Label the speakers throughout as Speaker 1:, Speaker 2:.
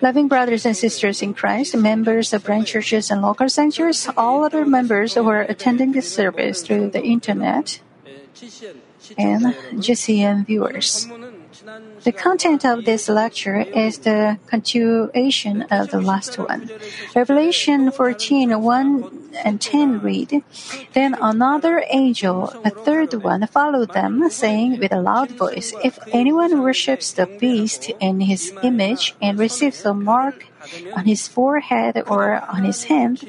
Speaker 1: Loving brothers and sisters in Christ, members of branch churches and local centers, all other members who are attending this service through the internet, and GCN viewers. The content of this lecture is the continuation of the last one. Revelation 14 1 and 10 read Then another angel, a third one, followed them, saying with a loud voice, If anyone worships the beast and his image and receives the mark on his forehead or on his hand,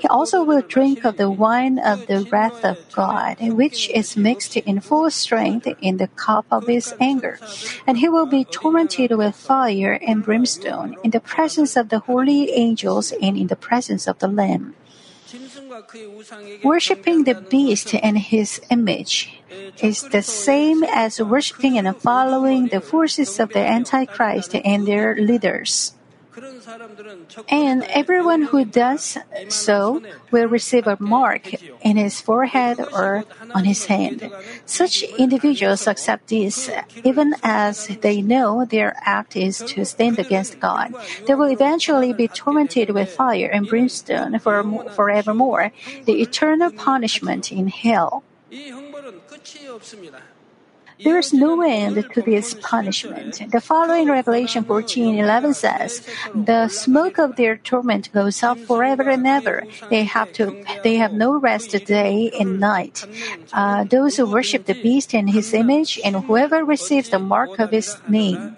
Speaker 1: he also will drink of the wine of the wrath of God, which is mixed in full strength in the cup of his anger. And he will be tormented with fire and brimstone in the presence of the holy angels and in the presence of the Lamb. Worshipping the beast and his image is the same as worshipping and following the forces of the Antichrist and their leaders. And everyone who does so will receive a mark in his forehead or on his hand. Such individuals accept this even as they know their act is to stand against God. They will eventually be tormented with fire and brimstone for forevermore, the eternal punishment in hell. There is no end to this punishment. The following Revelation 14:11 says, "The smoke of their torment goes up forever and ever. They have to, they have no rest day and night. Uh, those who worship the beast and his image, and whoever receives the mark of his name,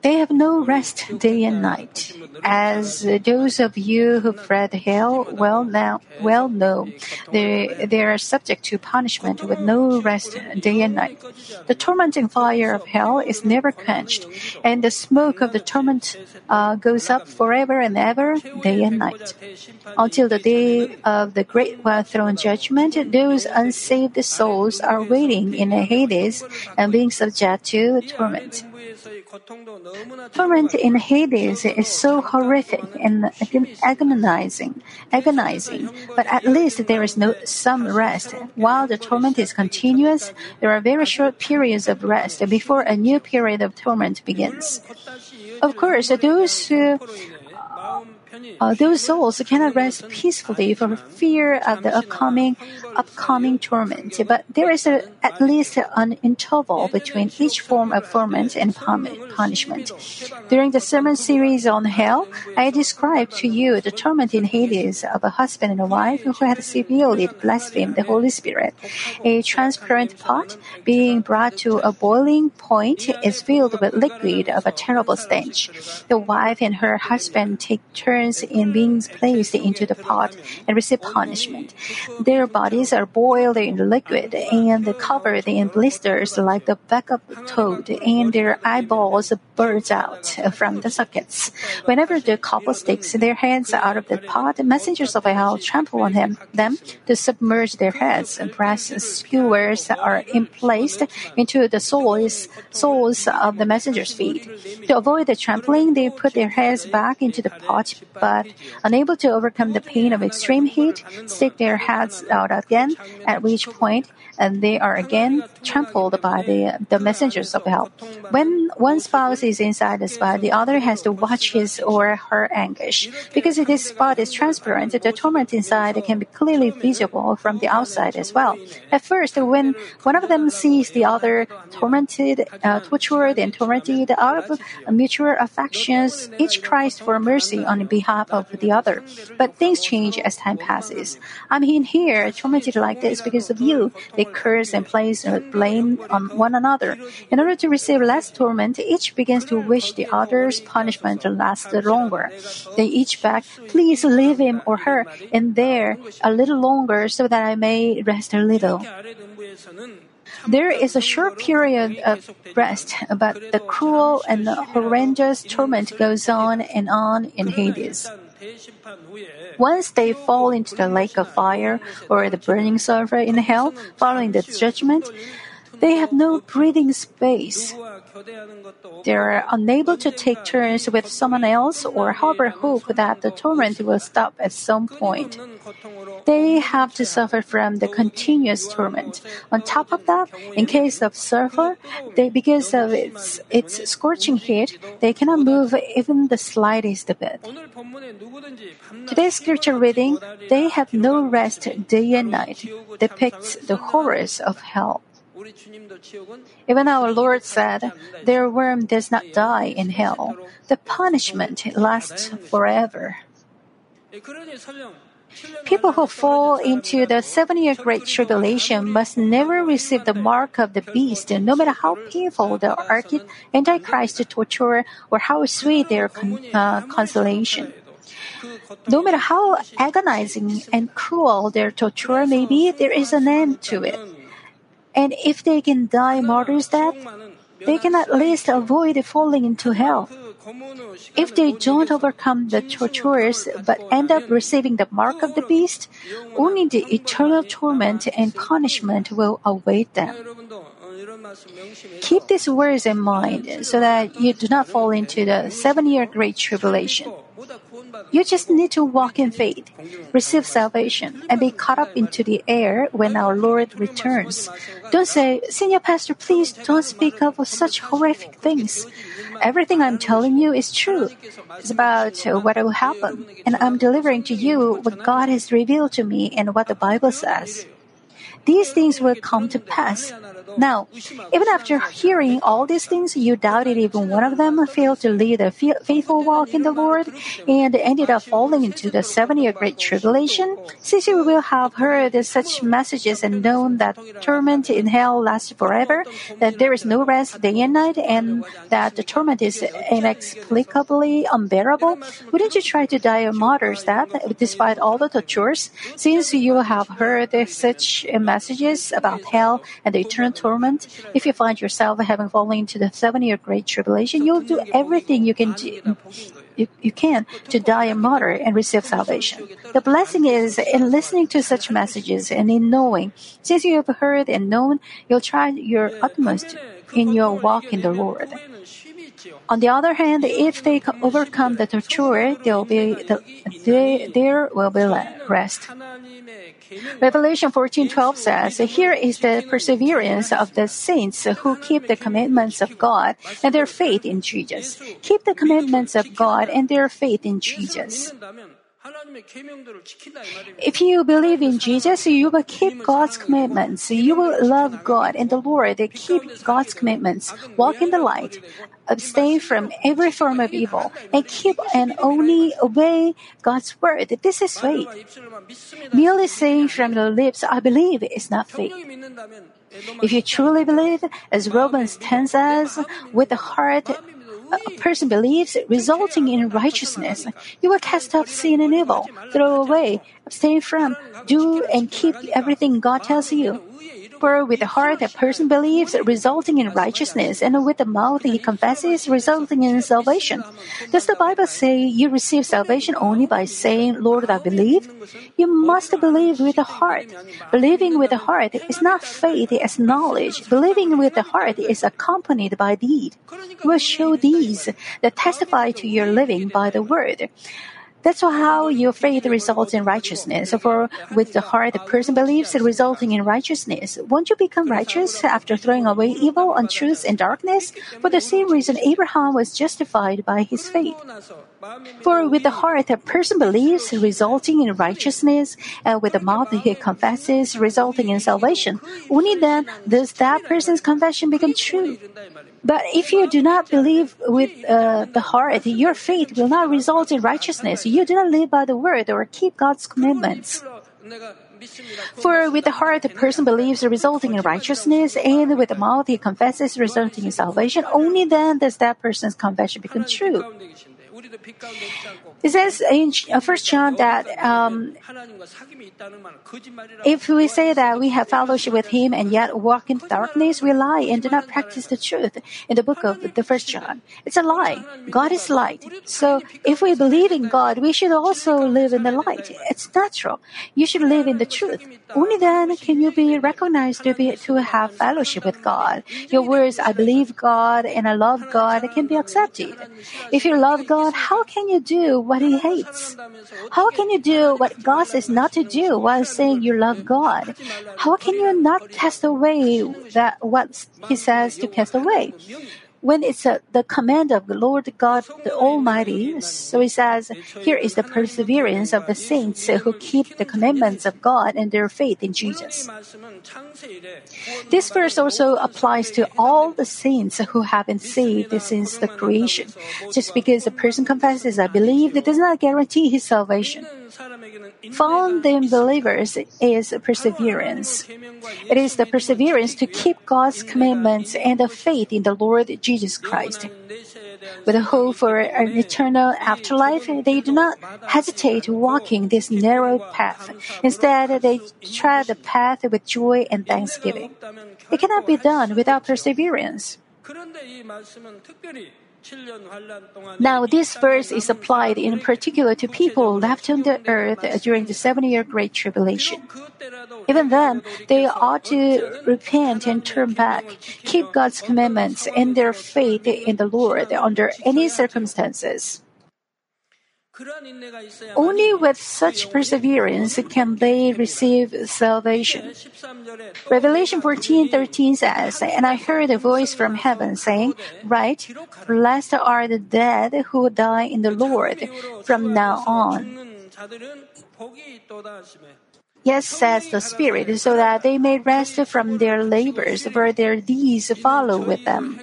Speaker 1: they have no rest day and night. As those of you who read hell well now well know, they they are subject to punishment with no rest day and night. The tormenting fire of hell is never quenched, and the smoke of the torment uh, goes up forever and ever, day and night, until the day of the great white throne judgment. Those unsaved souls are waiting in Hades and being subject to torment. Torment in Hades is so horrific and agonizing, agonizing. But at least there is no some rest. While the torment is continuous, there are very short periods of rest before a new period of torment begins. Of course, those uh, those souls cannot rest peacefully for fear of the upcoming upcoming torment. But there is a, at least an interval between each form of torment and punishment. During the sermon series on hell, I described to you the torment in Hades of a husband and a wife who had severely blasphemed the Holy Spirit. A transparent pot being brought to a boiling point is filled with liquid of a terrible stench. The wife and her husband take turns in being placed into the pot and receive punishment. Their bodies are boiled in liquid and covered in blisters like the back of a toad, and their eyeballs burst out from the sockets. Whenever the couple sticks their heads out of the pot, messengers of hell trample on him, them to submerge their heads. Brass skewers are placed into the soles, soles of the messengers' feet. To avoid the trampling, they put their heads back into the pot, but unable to overcome the pain of extreme heat, stick their heads out again, at which point and they are again trampled by the, the messengers of hell. When one spouse is inside the spot, the other has to watch his or her anguish. Because this spot is transparent, the torment inside can be clearly visible from the outside as well. At first, when one of them sees the other tormented, uh, tortured, and tormented out of mutual affections, each cries for mercy on behalf of the other. But things change as time passes. I'm in here tormented like this because of you. They curse and place blame on one another. In order to receive less torment, each begins to wish the other's punishment to last longer. They each beg, please leave him or her in there a little longer so that I may rest a little. There is a short period of rest, but the cruel and the horrendous torment goes on and on in Hades. Once they fall into the lake of fire or the burning sulfur in hell following the judgment, they have no breathing space. They are unable to take turns with someone else or harbor hope that the torment will stop at some point. They have to suffer from the continuous torment. On top of that, in case of sulfur, they, because of its, its scorching heat, they cannot move even the slightest bit. Today's scripture reading, they have no rest day and night, depicts the horrors of hell. Even our Lord said, Their worm does not die in hell. The punishment lasts forever. People who fall into the seven year great tribulation must never receive the mark of the beast, no matter how painful the Antichrist torture or how sweet their con- uh, consolation. No matter how agonizing and cruel their torture may be, there is an end to it. And if they can die martyr's death, they can at least avoid falling into hell. If they don't overcome the torturers but end up receiving the mark of the beast, only the eternal torment and punishment will await them. Keep these words in mind so that you do not fall into the seven year great tribulation. You just need to walk in faith, receive salvation, and be caught up into the air when our Lord returns. Don't say, Senior Pastor, please don't speak of such horrific things. Everything I'm telling you is true. It's about what will happen, and I'm delivering to you what God has revealed to me and what the Bible says. These things will come to pass. Now, even after hearing all these things, you doubted even one of them failed to lead a faithful walk in the Lord and ended up falling into the seven year great tribulation. Since you will have heard such messages and known that torment in hell lasts forever, that there is no rest day and night, and that the torment is inexplicably unbearable, wouldn't you try to die a martyr's death despite all the tortures? Since you have heard such messages about hell and the eternal torment, if you find yourself having fallen into the seven year great tribulation, you'll do everything you can do. You, you can to die a martyr and receive salvation. The blessing is in listening to such messages and in knowing. Since you have heard and known, you'll try your utmost in your walk in the Lord. On the other hand, if they overcome the torture, there will be the, there will be rest. Revelation 14:12 says, "Here is the perseverance of the saints who keep the commandments of God and their faith in Jesus. Keep the commandments of God and their faith in Jesus." If you believe in Jesus, you will keep God's commandments. You will love God and the Lord. They Keep God's commandments. Walk in the light. Abstain from every form of evil and keep and only obey God's word. This is faith. Merely saying from the lips, I believe, is not faith. If you truly believe, as Romans 10 says, with the heart a person believes, resulting in righteousness, you will cast off sin and evil, throw away, abstain from, do and keep everything God tells you. For with the heart a person believes, resulting in righteousness, and with the mouth he confesses, resulting in salvation. Does the Bible say you receive salvation only by saying, Lord, I believe? You must believe with the heart. Believing with the heart is not faith as knowledge. Believing with the heart is accompanied by deed. Will show these that testify to your living by the word. That's how your faith results in righteousness. For with the heart the person believes, resulting in righteousness. Won't you become righteous after throwing away evil, untruth, and darkness? For the same reason, Abraham was justified by his faith. For with the heart a person believes, resulting in righteousness, and with the mouth he confesses, resulting in salvation. Only then does that person's confession become true. But if you do not believe with uh, the heart, your faith will not result in righteousness. You do not live by the word or keep God's commandments. For with the heart a person believes resulting in righteousness, and with the mouth he confesses resulting in salvation. Only then does that person's confession become true. It says in First John that um, if we say that we have fellowship with Him and yet walk in darkness, we lie and do not practice the truth. In the book of the First John, it's a lie. God is light. So if we believe in God, we should also live in the light. It's natural. You should live in the truth. Only then can you be recognized to be to have fellowship with God. Your words, "I believe God and I love God," can be accepted. If you love God, how can you do what He hates? How can you do what God says not to do while saying you love God? How can you not cast away that what He says to cast away? When it's a, the command of the Lord God the Almighty, so it says, here is the perseverance of the saints who keep the commandments of God and their faith in Jesus. This verse also applies to all the saints who have been saved since the creation. Just because a person confesses, I believe, it does not guarantee his salvation. Found in believers is perseverance. It is the perseverance to keep God's commandments and the faith in the Lord Jesus Christ. With a hope for an eternal afterlife, they do not hesitate walking this narrow path. Instead, they tread the path with joy and thanksgiving. It cannot be done without perseverance. Now, this verse is applied in particular to people left on the earth during the seven year Great Tribulation. Even then, they ought to repent and turn back, keep God's commandments and their faith in the Lord under any circumstances. Only with such perseverance can they receive salvation. Revelation 14:13 says, "And I heard a voice from heaven saying, Write, blessed are the dead who die in the Lord from now on." Yes, says the Spirit, so that they may rest from their labors, for their deeds follow with them.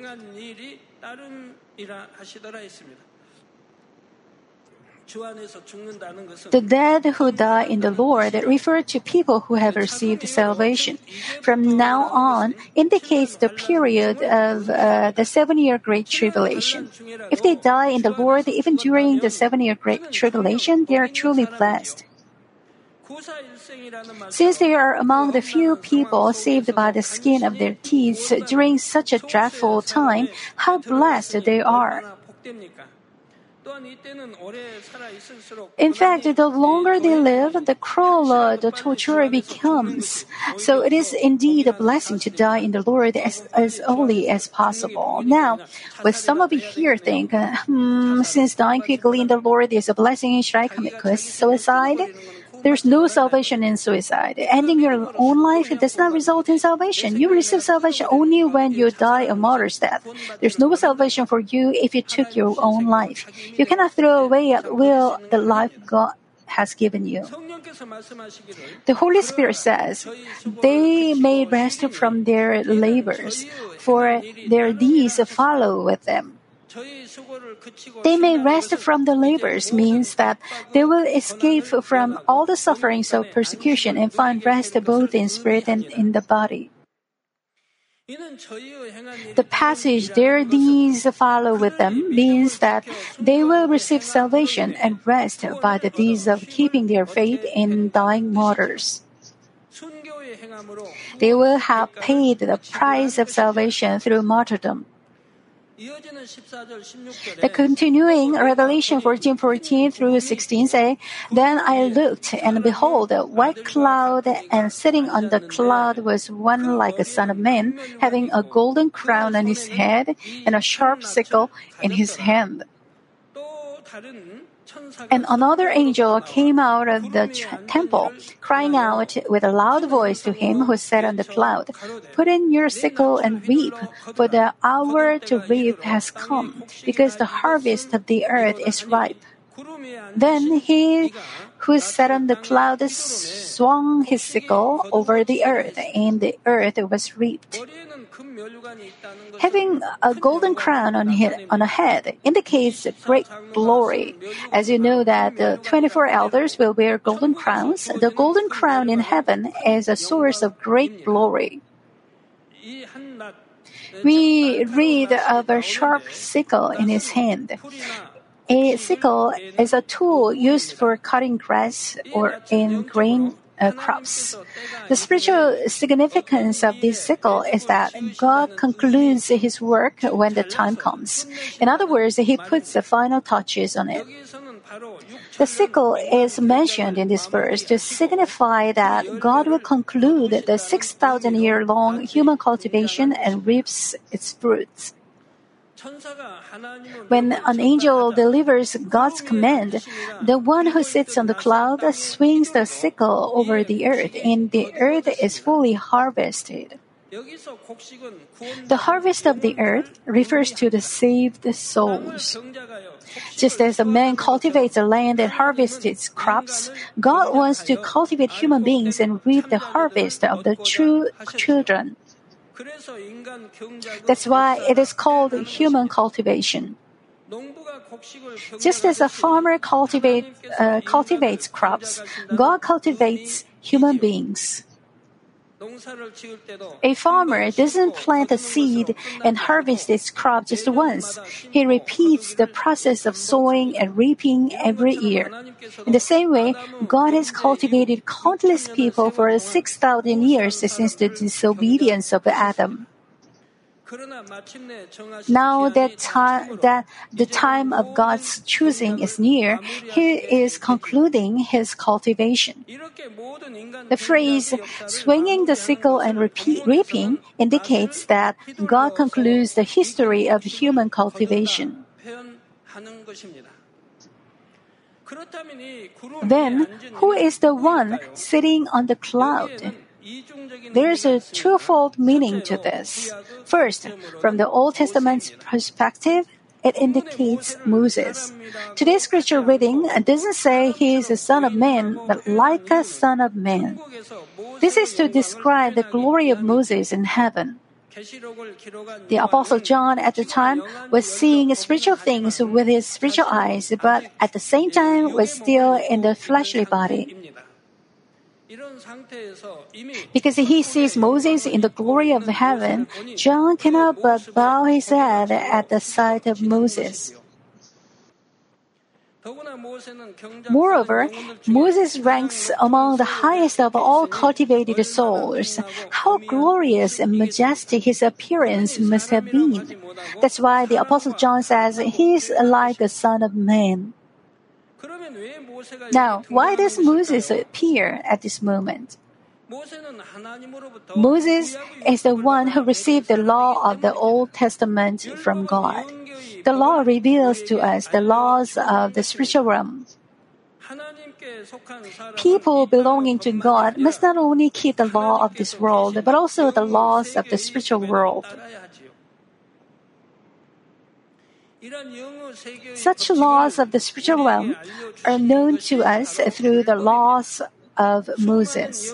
Speaker 1: The dead who die in the Lord refer to people who have received salvation. From now on indicates the period of uh, the seven year Great Tribulation. If they die in the Lord even during the seven year Great Tribulation, they are truly blessed. Since they are among the few people saved by the skin of their teeth during such a dreadful time, how blessed they are. In fact, the longer they live, the crueler the torture becomes. So it is indeed a blessing to die in the Lord as, as early as possible. Now, with some of you here think, hmm, since dying quickly in the Lord is a blessing, should I commit suicide? There's no salvation in suicide. Ending your own life does not result in salvation. You receive salvation only when you die a martyr's death. There's no salvation for you if you took your own life. You cannot throw away at will the life God has given you. The Holy Spirit says, they may rest from their labors, for their deeds follow with them. They may rest from the labors means that they will escape from all the sufferings of persecution and find rest both in spirit and in the body. The passage, their deeds follow with them, means that they will receive salvation and rest by the deeds of keeping their faith in dying martyrs. They will have paid the price of salvation through martyrdom. The continuing Revelation 14, 14 through 16 say, Then I looked, and behold, a white cloud, and sitting on the cloud was one like a son of man, having a golden crown on his head, and a sharp sickle in his hand. And another angel came out of the temple, crying out with a loud voice to him who sat on the cloud, Put in your sickle and reap, for the hour to reap has come, because the harvest of the earth is ripe. Then he who sat on the cloud swung his sickle over the earth, and the earth was reaped. Having a golden crown on, his, on a head indicates great glory. As you know that the 24 elders will wear golden crowns, the golden crown in heaven is a source of great glory. We read of a sharp sickle in his hand. A sickle is a tool used for cutting grass or in grain uh, crops. The spiritual significance of this sickle is that God concludes his work when the time comes. In other words, he puts the final touches on it. The sickle is mentioned in this verse to signify that God will conclude the 6,000 year long human cultivation and reaps its fruits. When an angel delivers God's command, the one who sits on the cloud swings the sickle over the earth, and the earth is fully harvested. The harvest of the earth refers to the saved souls. Just as a man cultivates a land and harvests its crops, God wants to cultivate human beings and reap the harvest of the true children. That's why it is called human cultivation. Just as a farmer cultivate, uh, cultivates crops, God cultivates human beings. A farmer doesn't plant a seed and harvest its crop just once. He repeats the process of sowing and reaping every year. In the same way, God has cultivated countless people for 6,000 years since the disobedience of Adam. Now that, time, that the time of God's choosing is near, He is concluding His cultivation. The phrase swinging the sickle and repeat, reaping indicates that God concludes the history of human cultivation. Then, who is the one sitting on the cloud? There is a twofold meaning to this. First, from the Old Testament's perspective, it indicates Moses. Today's scripture reading doesn't say he is a son of man, but like a son of man. This is to describe the glory of Moses in heaven. The Apostle John at the time was seeing spiritual things with his spiritual eyes, but at the same time was still in the fleshly body. Because he sees Moses in the glory of heaven, John cannot but bow his head at the sight of Moses. Moreover, Moses ranks among the highest of all cultivated souls. How glorious and majestic his appearance must have been. That's why the Apostle John says he is like a son of man. Now, why does Moses appear at this moment? Moses is the one who received the law of the Old Testament from God. The law reveals to us the laws of the spiritual realm. People belonging to God must not only keep the law of this world, but also the laws of the spiritual world. Such laws of the spiritual realm are known to us through the laws of Moses.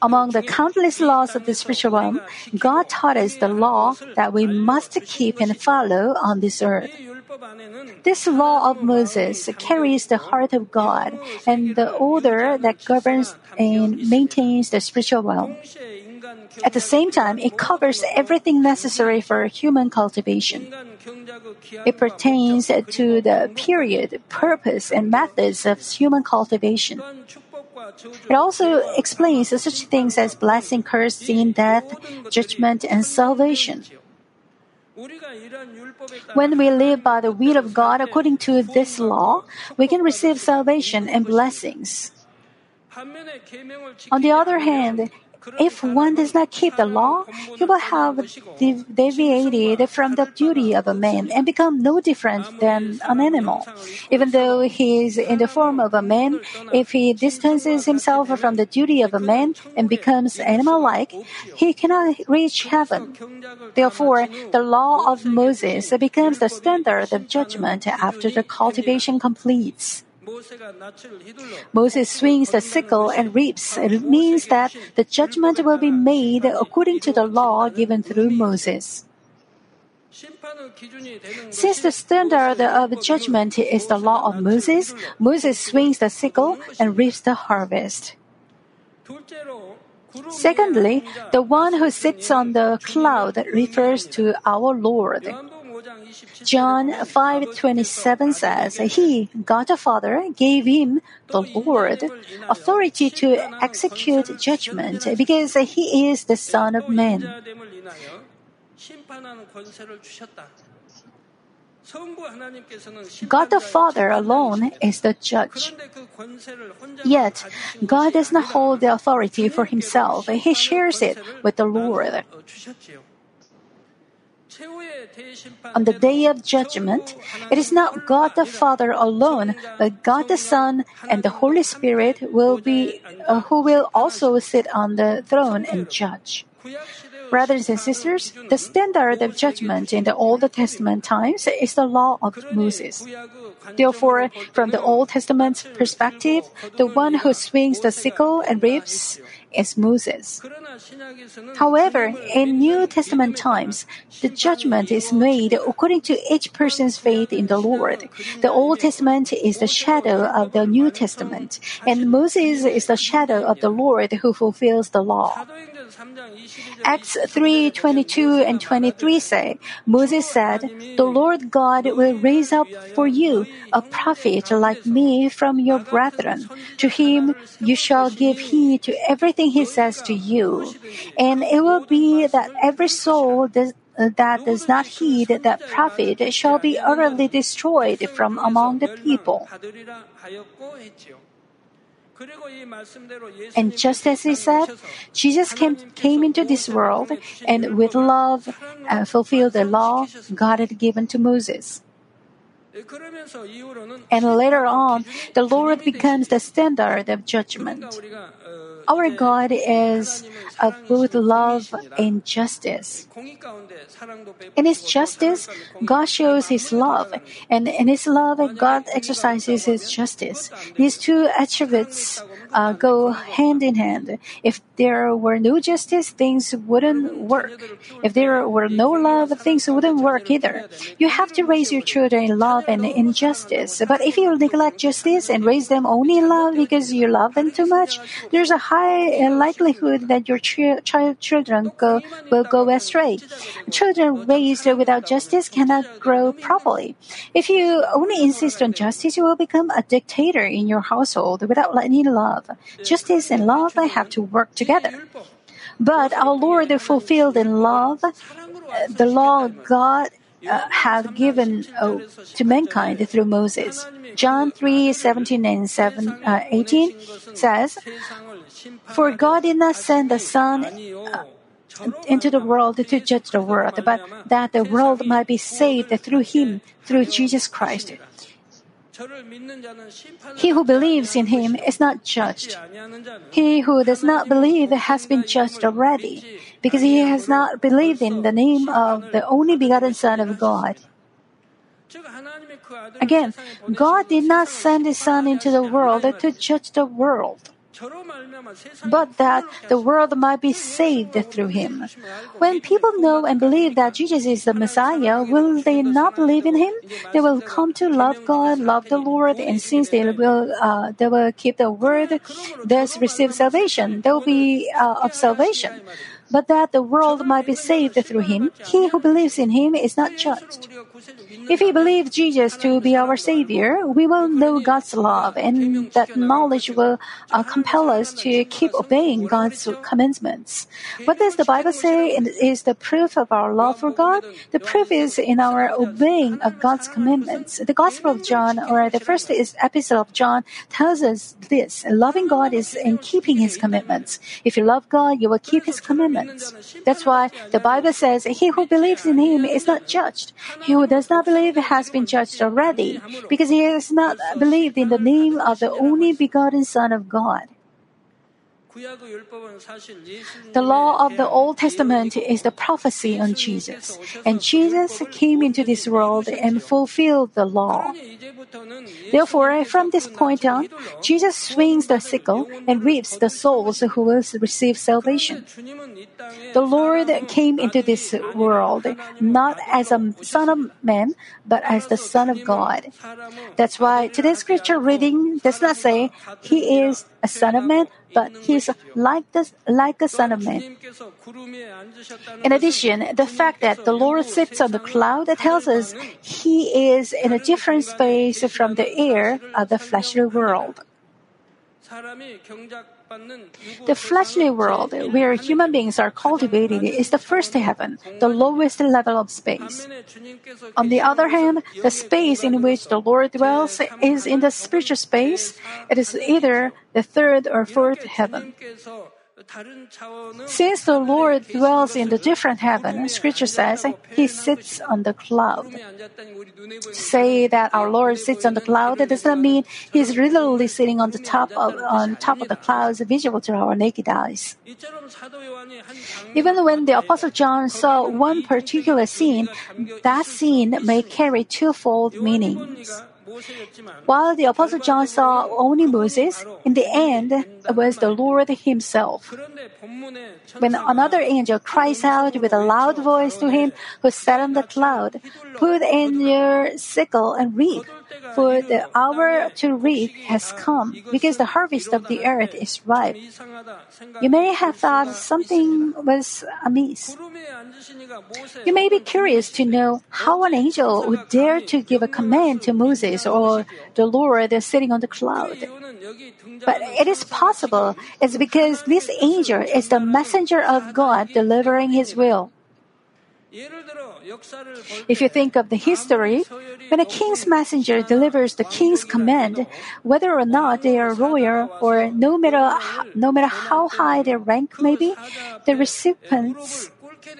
Speaker 1: Among the countless laws of the spiritual realm, God taught us the law that we must keep and follow on this earth. This law of Moses carries the heart of God and the order that governs and maintains the spiritual realm. At the same time, it covers everything necessary for human cultivation. It pertains to the period, purpose, and methods of human cultivation. It also explains such things as blessing, curse, sin, death, judgment, and salvation. When we live by the will of God according to this law, we can receive salvation and blessings. On the other hand, if one does not keep the law, he will have deviated from the duty of a man and become no different than an animal. Even though he is in the form of a man, if he distances himself from the duty of a man and becomes animal like, he cannot reach heaven. Therefore, the law of Moses becomes the standard of judgment after the cultivation completes. Moses swings the sickle and reaps. It means that the judgment will be made according to the law given through Moses. Since the standard of judgment is the law of Moses, Moses swings the sickle and reaps the harvest. Secondly, the one who sits on the cloud refers to our Lord. John 5:27 says, "He, God the Father, gave him the Lord authority to execute judgment because he is the Son of Man." God the Father alone is the judge. Yet, God does not hold the authority for himself. He shares it with the Lord. On the day of judgment, it is not God the Father alone, but God the Son and the Holy Spirit will be uh, who will also sit on the throne and judge. Brothers and sisters, the standard of judgment in the Old Testament times is the law of Moses. Therefore, from the Old
Speaker 2: Testament's
Speaker 1: perspective, the one who swings the sickle and reaps as Moses. However, in New Testament times, the judgment is made according to each person's faith in the Lord. The Old Testament is the shadow of the New Testament, and Moses is the shadow of the Lord who fulfills the law. Acts 3 22 and 23 say, Moses said, The Lord God will raise up for you a prophet like me from your brethren. To him you shall give heed to everything everything he says to you. And it will be that every soul does, uh, that does not heed that prophet shall be utterly destroyed from among the people. And just as he said, Jesus came, came into this world and with love uh, fulfilled the law God had given to Moses. And later on, the Lord becomes the standard of judgment. Our God is of both love and justice. In His justice, God shows His love, and in His love, God exercises His justice. These two attributes uh, go hand in hand. If there were no justice, things wouldn't work. If there were no love, things wouldn't work either. You have to raise your children in love and in justice. But if you neglect justice and raise them only in love because you love them too much, there's a high high likelihood that your chi- child children go, will go astray. Children raised without justice cannot grow properly. If you only insist on justice, you will become a dictator in your household without any love. Justice and love have to work together. But our Lord fulfilled in love the law God uh, had given uh, to mankind through Moses. John 3 17 and 7, uh, 18 says, for God did not send the Son
Speaker 2: uh,
Speaker 1: into the world to judge the world, but that the world might be saved through him, through Jesus Christ. He who believes in him is not judged. He who does not believe has been judged already, because he has not believed in the name of the only begotten Son of God. Again, God did not send his Son into the world to judge the world but that the world might be saved through him. When people know and believe that Jesus is the Messiah, will they not believe in him? They will come to love God, love the Lord, and since they will, uh, they will keep the word, thus receive salvation. They will be uh, of salvation but that the world might be saved through him, he who believes in him is not judged. If we believe Jesus to be our Savior, we will know God's love, and that knowledge will uh, compel us to keep obeying God's commandments. What does the Bible say is the proof of our love for God? The proof is in our obeying of God's commandments. The Gospel of John, or the first epistle of John, tells us this loving God is in keeping his commandments. If you love God, you will keep his commandments. That's why the Bible says, "He who believes in Him is not judged. He who does not believe has been judged already, because he has not believed in the name of the only begotten Son of God." The law of the Old Testament is the prophecy on Jesus, and Jesus came into this world and fulfilled the law. Therefore, from this point on, Jesus swings the sickle and reaps the souls who will receive salvation. The Lord came into this world not as a son of man, but as the Son of God. That's why today's scripture reading does not say he is a son of man, but he's like the, like a son of man. In addition, the fact that the Lord sits on the cloud tells us he is in a different space from the air of the fleshly world. The fleshly world, where human beings are cultivated, is the first heaven, the lowest level of space. On the other hand, the space in which the Lord dwells is in the spiritual space. It is either the third or fourth heaven. Since the Lord dwells in the different heaven, Scripture says He sits on the cloud. To say that our Lord sits on the cloud does not mean He is literally sitting on the top of on top of the clouds, visible to our naked eyes. Even when the Apostle John saw one particular scene, that scene may carry twofold meanings. While the Apostle John saw only Moses, in the end, it was the Lord Himself. When another angel cries out with a loud voice to him who sat on the cloud, Put in your sickle and reap, for the hour to reap has come, because the harvest of the earth is ripe. You may have thought something was amiss. You may be curious to know how an angel would dare to give a command to Moses or the Lord sitting on the cloud. But it is possible. It's because this angel is the messenger of God delivering his will. If you think of the history, when a king's messenger delivers the king's command, whether or not they are royal or no matter how, no matter how high their rank may be, the recipients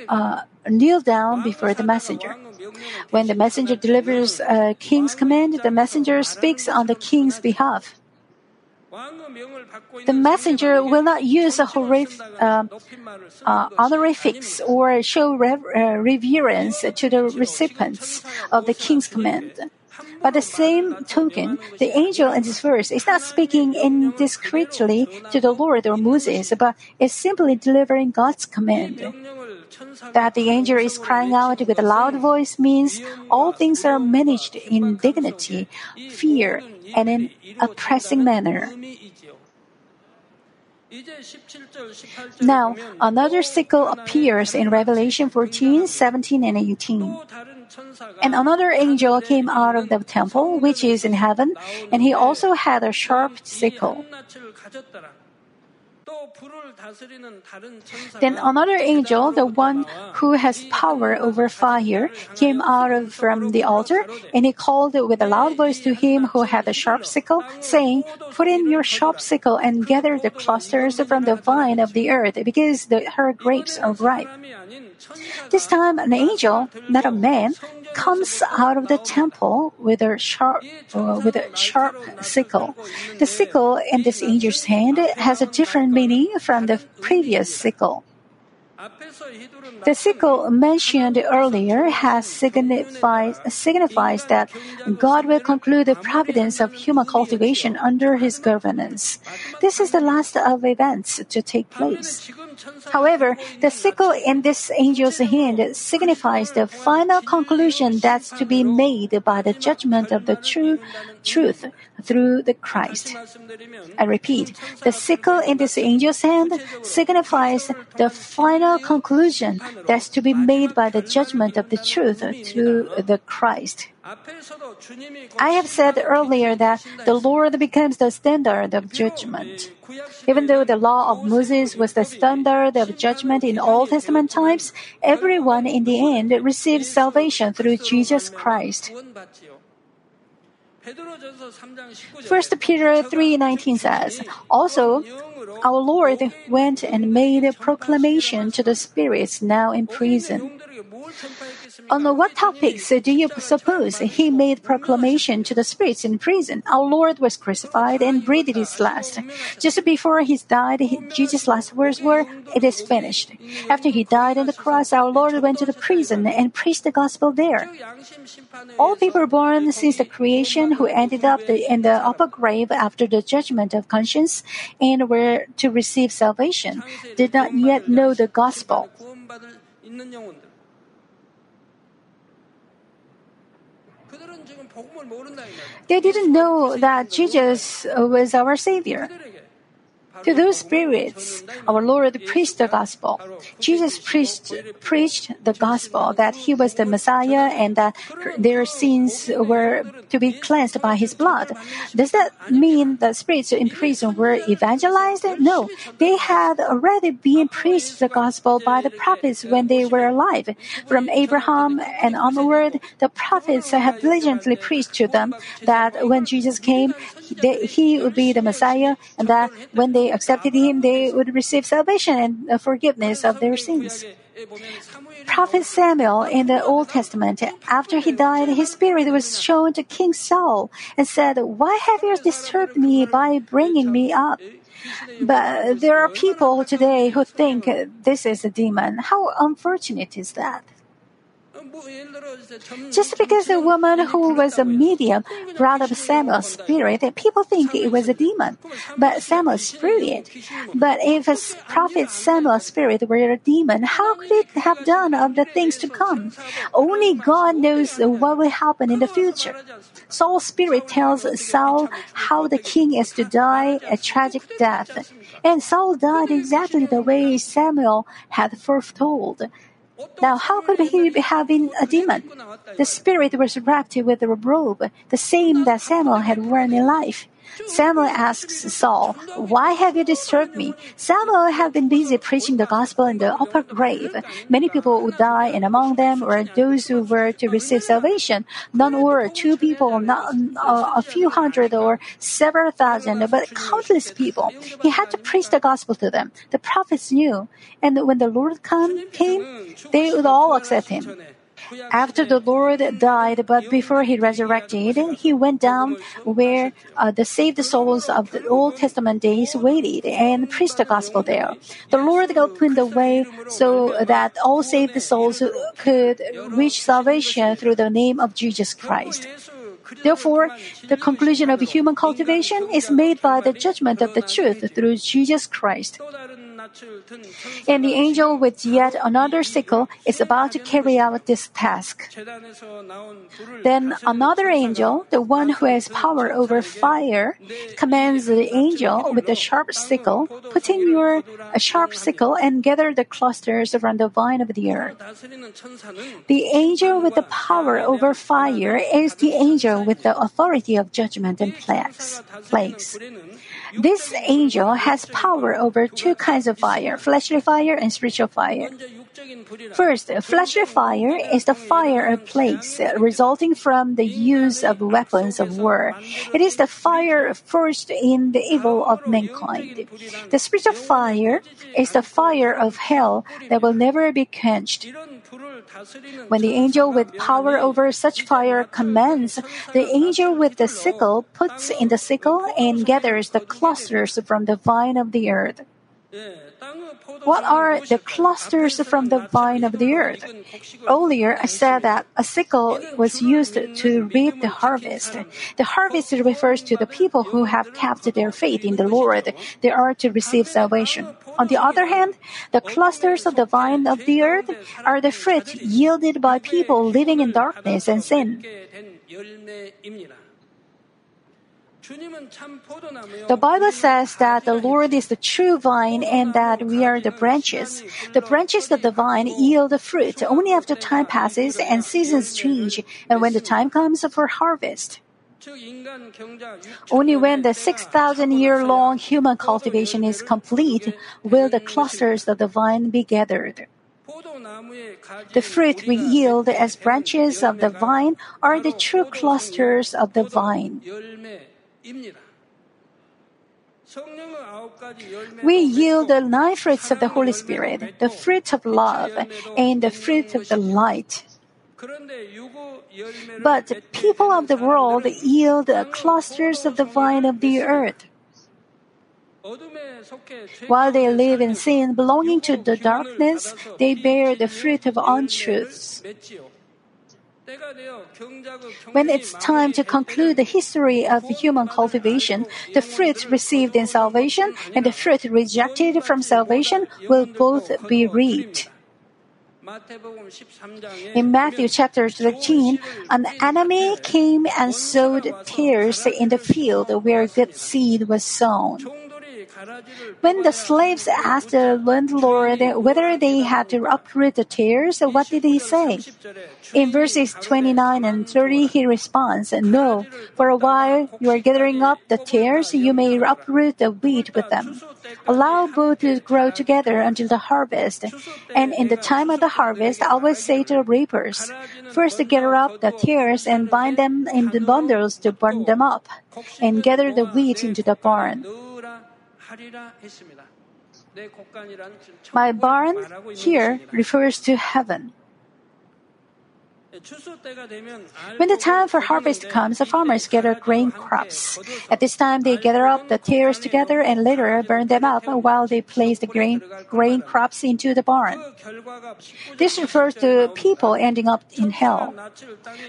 Speaker 1: uh, kneel down before the messenger. When the messenger delivers a king's command, the messenger speaks on the king's behalf. The messenger will not use a horrific, uh, uh, honorifics or show rev- uh, reverence to the recipients of the king's command. By the same token, the angel in this verse is not speaking indiscreetly to the Lord or Moses, but is simply delivering God's command. That the angel is crying out with a loud voice means all things are managed in dignity, fear, and in a pressing manner. Now, another sickle appears in Revelation 14, 17, and 18. And another angel came out of the temple, which is in heaven, and he also had a sharp sickle. Then another angel, the one who has power over fire, came out of from the altar, and he called with a loud voice to him who had the sharp sickle, saying, Put in your sharp sickle and gather the clusters from the vine of the earth, because the, her grapes are ripe. This time, an angel, not a man, comes out of the temple with a sharp, uh, with a sharp sickle. The sickle in this angel's hand has a different meaning from the previous sickle. The sickle mentioned earlier has signifies, signifies that God will conclude the providence of human cultivation under His governance. This is the last of events to take place. However, the sickle in this angel's hand signifies the final conclusion that's to be made by the judgment of the true truth through the Christ. I repeat, the sickle in this angel's hand signifies the final conclusion that's to be made by the judgment of the truth through the Christ. I have said earlier that the Lord becomes the standard of judgment. Even though the law of Moses was the standard of judgment in Old Testament times, everyone in the end receives salvation through Jesus Christ. 1 Peter 3:19 says, "Also, our Lord went and made a proclamation to the spirits now in prison." On what topics do you suppose he made proclamation to the spirits in prison? Our Lord was crucified and breathed his last. Just before he died, Jesus' last words were, It is finished. After he died on the cross, our Lord went to the prison and preached the gospel there. All people born since the creation who ended up in the upper grave after the judgment of conscience and were to receive salvation did not yet know the gospel. They didn't know that Jesus was our Savior. To those spirits, our Lord preached the gospel. Jesus preached, preached the gospel that he was the Messiah and that their sins were to be cleansed by his blood. Does that mean the spirits in prison were evangelized? No, they had already been preached the gospel by the prophets when they were alive. From Abraham and onward, the prophets had diligently preached to them that when Jesus came, he would be the Messiah, and that when they accepted him, they would receive salvation and uh, forgiveness of their sins. Prophet Samuel in the Old Testament, after he died, his spirit was shown to King Saul and said, Why have you disturbed me by bringing me up? But there are people today who think this is a demon. How unfortunate is that? Just because the woman who was a medium brought up Samuel's spirit, people think it was a demon, but Samuel's spirit. But if a prophet Samuel's spirit were a demon, how could it have done of the things to come? Only God knows what will happen in the future. Saul's spirit tells Saul how the king is to die a tragic death. And Saul died exactly the way Samuel had foretold. Now, how could he have been a demon? The spirit was wrapped with a robe, the same that Samuel had worn in life. Samuel asks Saul, Why have you disturbed me? Samuel had been busy preaching the gospel in the upper grave. Many people would die, and among them were those who were to receive salvation. None were two people, not uh, a few hundred or several thousand, but countless people. He had to preach the gospel to them. The prophets knew, and when the Lord come, came, they would all accept him. After the Lord died, but before he resurrected, he went down where uh, the saved souls of the Old Testament days waited and preached the gospel there. The Lord opened the way so that all saved souls could reach salvation through the name of Jesus Christ. Therefore, the conclusion of human cultivation is made by the judgment of the truth through Jesus Christ. And the angel with yet another sickle is about to carry out this task. Then another angel, the one who has power over fire, commands the angel with the sharp sickle, Put in your sharp sickle and gather the clusters around the vine of the earth. The angel with the power over fire is the angel with the authority of judgment and plagues. plagues. This angel has power over two kinds of fire fleshly fire and spiritual fire. First, fleshly fire is the fire of plagues uh, resulting from the use of weapons of war. It is the fire forged in the evil of mankind. The spiritual fire is the fire of hell that will never be quenched. When the angel with power over such fire commands, the angel with the sickle puts in the sickle and gathers the clusters from the vine of the earth. What are the clusters from the vine of the earth? Earlier, I said that a sickle was used to reap the harvest. The harvest refers to the people who have kept their faith in the Lord. They are to receive salvation. On the other hand, the clusters of the vine of the earth are the fruit yielded by people living in darkness and sin. The Bible says that the Lord is the true vine and that we are the branches. The branches of the vine yield fruit. only after time passes and seasons change and when the time comes for harvest. Only when the 6,000 year long human cultivation is complete will the clusters of the vine be gathered. The fruit we yield as branches of the vine are the true clusters of the vine. We yield the nine fruits of the Holy Spirit, the fruit of love, and the fruit of the light. But people of the world yield clusters of the vine of the earth. While they live in sin belonging to the darkness, they bear the fruit of untruths. When it's time to conclude the history of human cultivation, the fruit received in salvation and the fruit rejected from salvation will both be reaped. In Matthew chapter 13, an enemy came and sowed tares in the field where good seed was sown. When the slaves asked the landlord whether they had to uproot the tares, what did he say? In verses 29 and 30, he responds, No, for a while you are gathering up the tares, you may uproot the wheat with them. Allow both to grow together until the harvest. And in the time of the harvest, I will say to the reapers, First gather up the tares and bind them in the bundles to burn them up, and gather the wheat into the barn. My barn here refers to heaven. When the time for harvest comes, the farmers gather grain crops. At this time, they gather up the tares together and later burn them up while they place the grain, grain crops into the barn. This refers to people ending up in hell.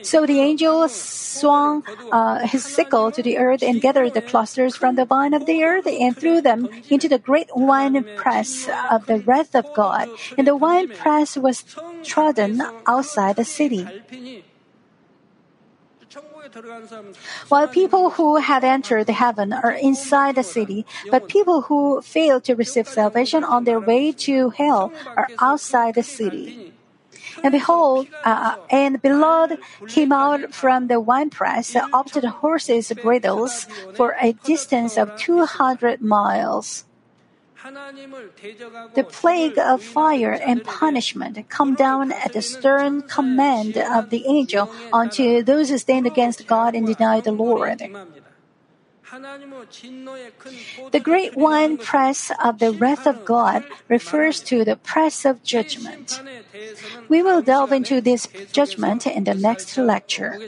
Speaker 1: So the angel swung uh, his sickle to the earth and gathered the clusters from the vine of the earth and threw them into the great wine press of the wrath of God. And the wine press was trodden outside the city. While people who have entered heaven are inside the city, but people who fail to receive salvation on their way to hell are outside the city. And behold, uh, and blood came out from the winepress up to the horses' bridles for a distance of 200 miles. The plague of fire and punishment come down at the stern command of the angel unto those who stand against God and deny the Lord. The great wine press of the wrath of God refers to the press of judgment. We will delve into this judgment in the next lecture.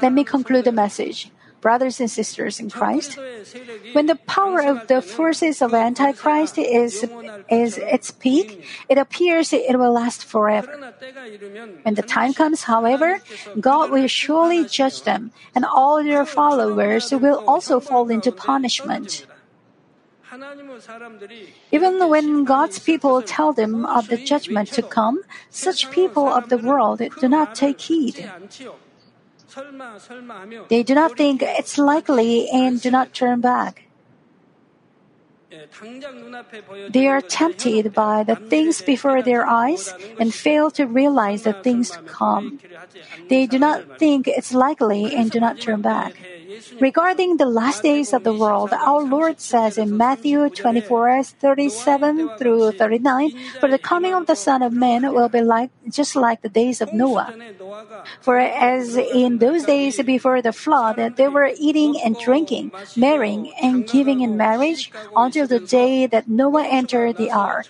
Speaker 1: Let me conclude the message brothers and sisters in Christ, when the power of the forces of Antichrist is, is its peak, it appears it will last forever. When the time comes, however, God will surely judge them, and all their followers will also fall into punishment. Even when God's people tell them of the judgment to come, such people of the world do not take heed. They do not think it's likely and do not turn back. They are tempted by the things before their eyes and fail to realize the things to come. They do not think it's likely and do not turn back. Regarding the last days of the world, our Lord says in Matthew 24, 37 through 39, For the coming of the Son of Man will be like just like the days of Noah. For as in those days before the flood, they were eating and drinking, marrying and giving in marriage until the day that Noah entered the ark.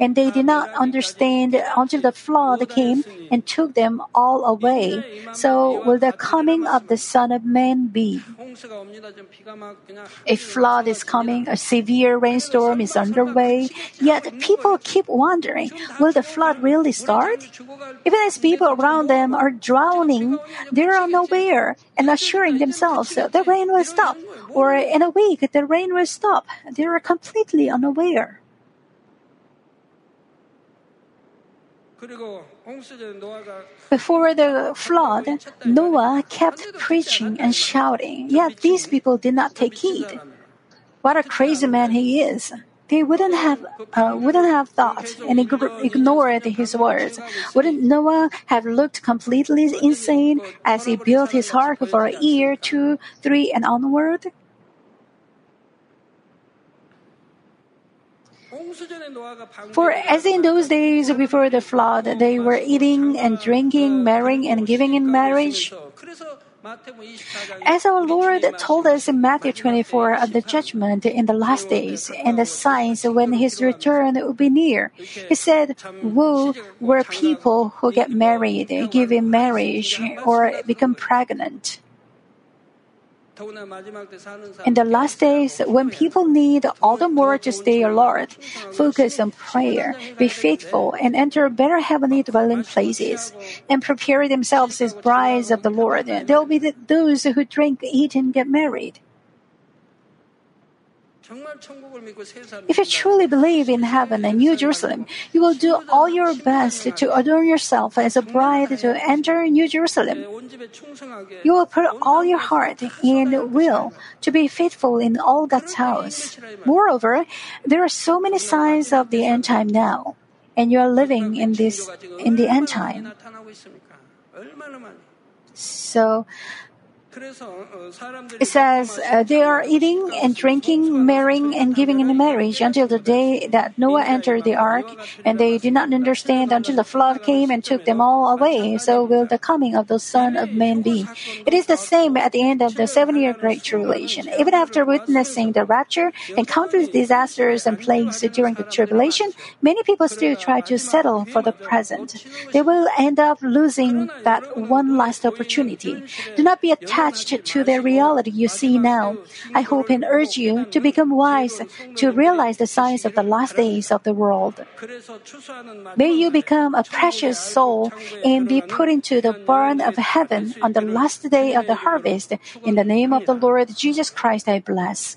Speaker 1: And they did not understand until the flood came and took them all away. So will the coming of the Son of Man be? A flood is coming, a severe rainstorm is underway, yet people keep wondering, will the flood really start? Even as people around them are drowning, they are unaware and assuring themselves the rain will stop, or in a week the rain will stop. They are completely unaware. Before the flood, Noah kept preaching and shouting, yet these people did not take heed. What a crazy man he is! They wouldn't have uh, wouldn't have thought and ignored his words. Wouldn't Noah have looked completely insane as he built his ark for a year, two, three, and onward? For as in those days before the flood, they were eating and drinking, marrying and giving in marriage. As our Lord told us in Matthew 24 of the judgment in the last days and the signs when his return will be near, he said, Woe were people who get married, give in marriage, or become pregnant. In the last days, when people need all the more to stay alert, focus on prayer, be faithful, and enter better heavenly dwelling places, and prepare themselves as brides of the Lord, there will be those who drink, eat, and get married. If you truly believe in heaven and New Jerusalem, you will do all your best to adorn yourself as a bride to enter New Jerusalem. You will put all your heart and will to be faithful in all God's house. Moreover, there are so many signs of the end time now, and you are living in this in the end time. So it says uh, they are eating and drinking, marrying and giving in marriage until the day that Noah entered the ark, and they did not understand until the flood came and took them all away. So will the coming of the Son of Man be. It is the same at the end of the seven-year Great Tribulation. Even after witnessing the rapture and countless disasters and plagues during the tribulation, many people still try to settle for the present. They will end up losing that one last opportunity. Do not be attached attached to the reality you see now. I hope and urge you to become wise to realize the signs of the last days of the world. May you become a precious soul and be put into the barn of heaven on the last day of the harvest. In the name of the Lord Jesus Christ, I bless.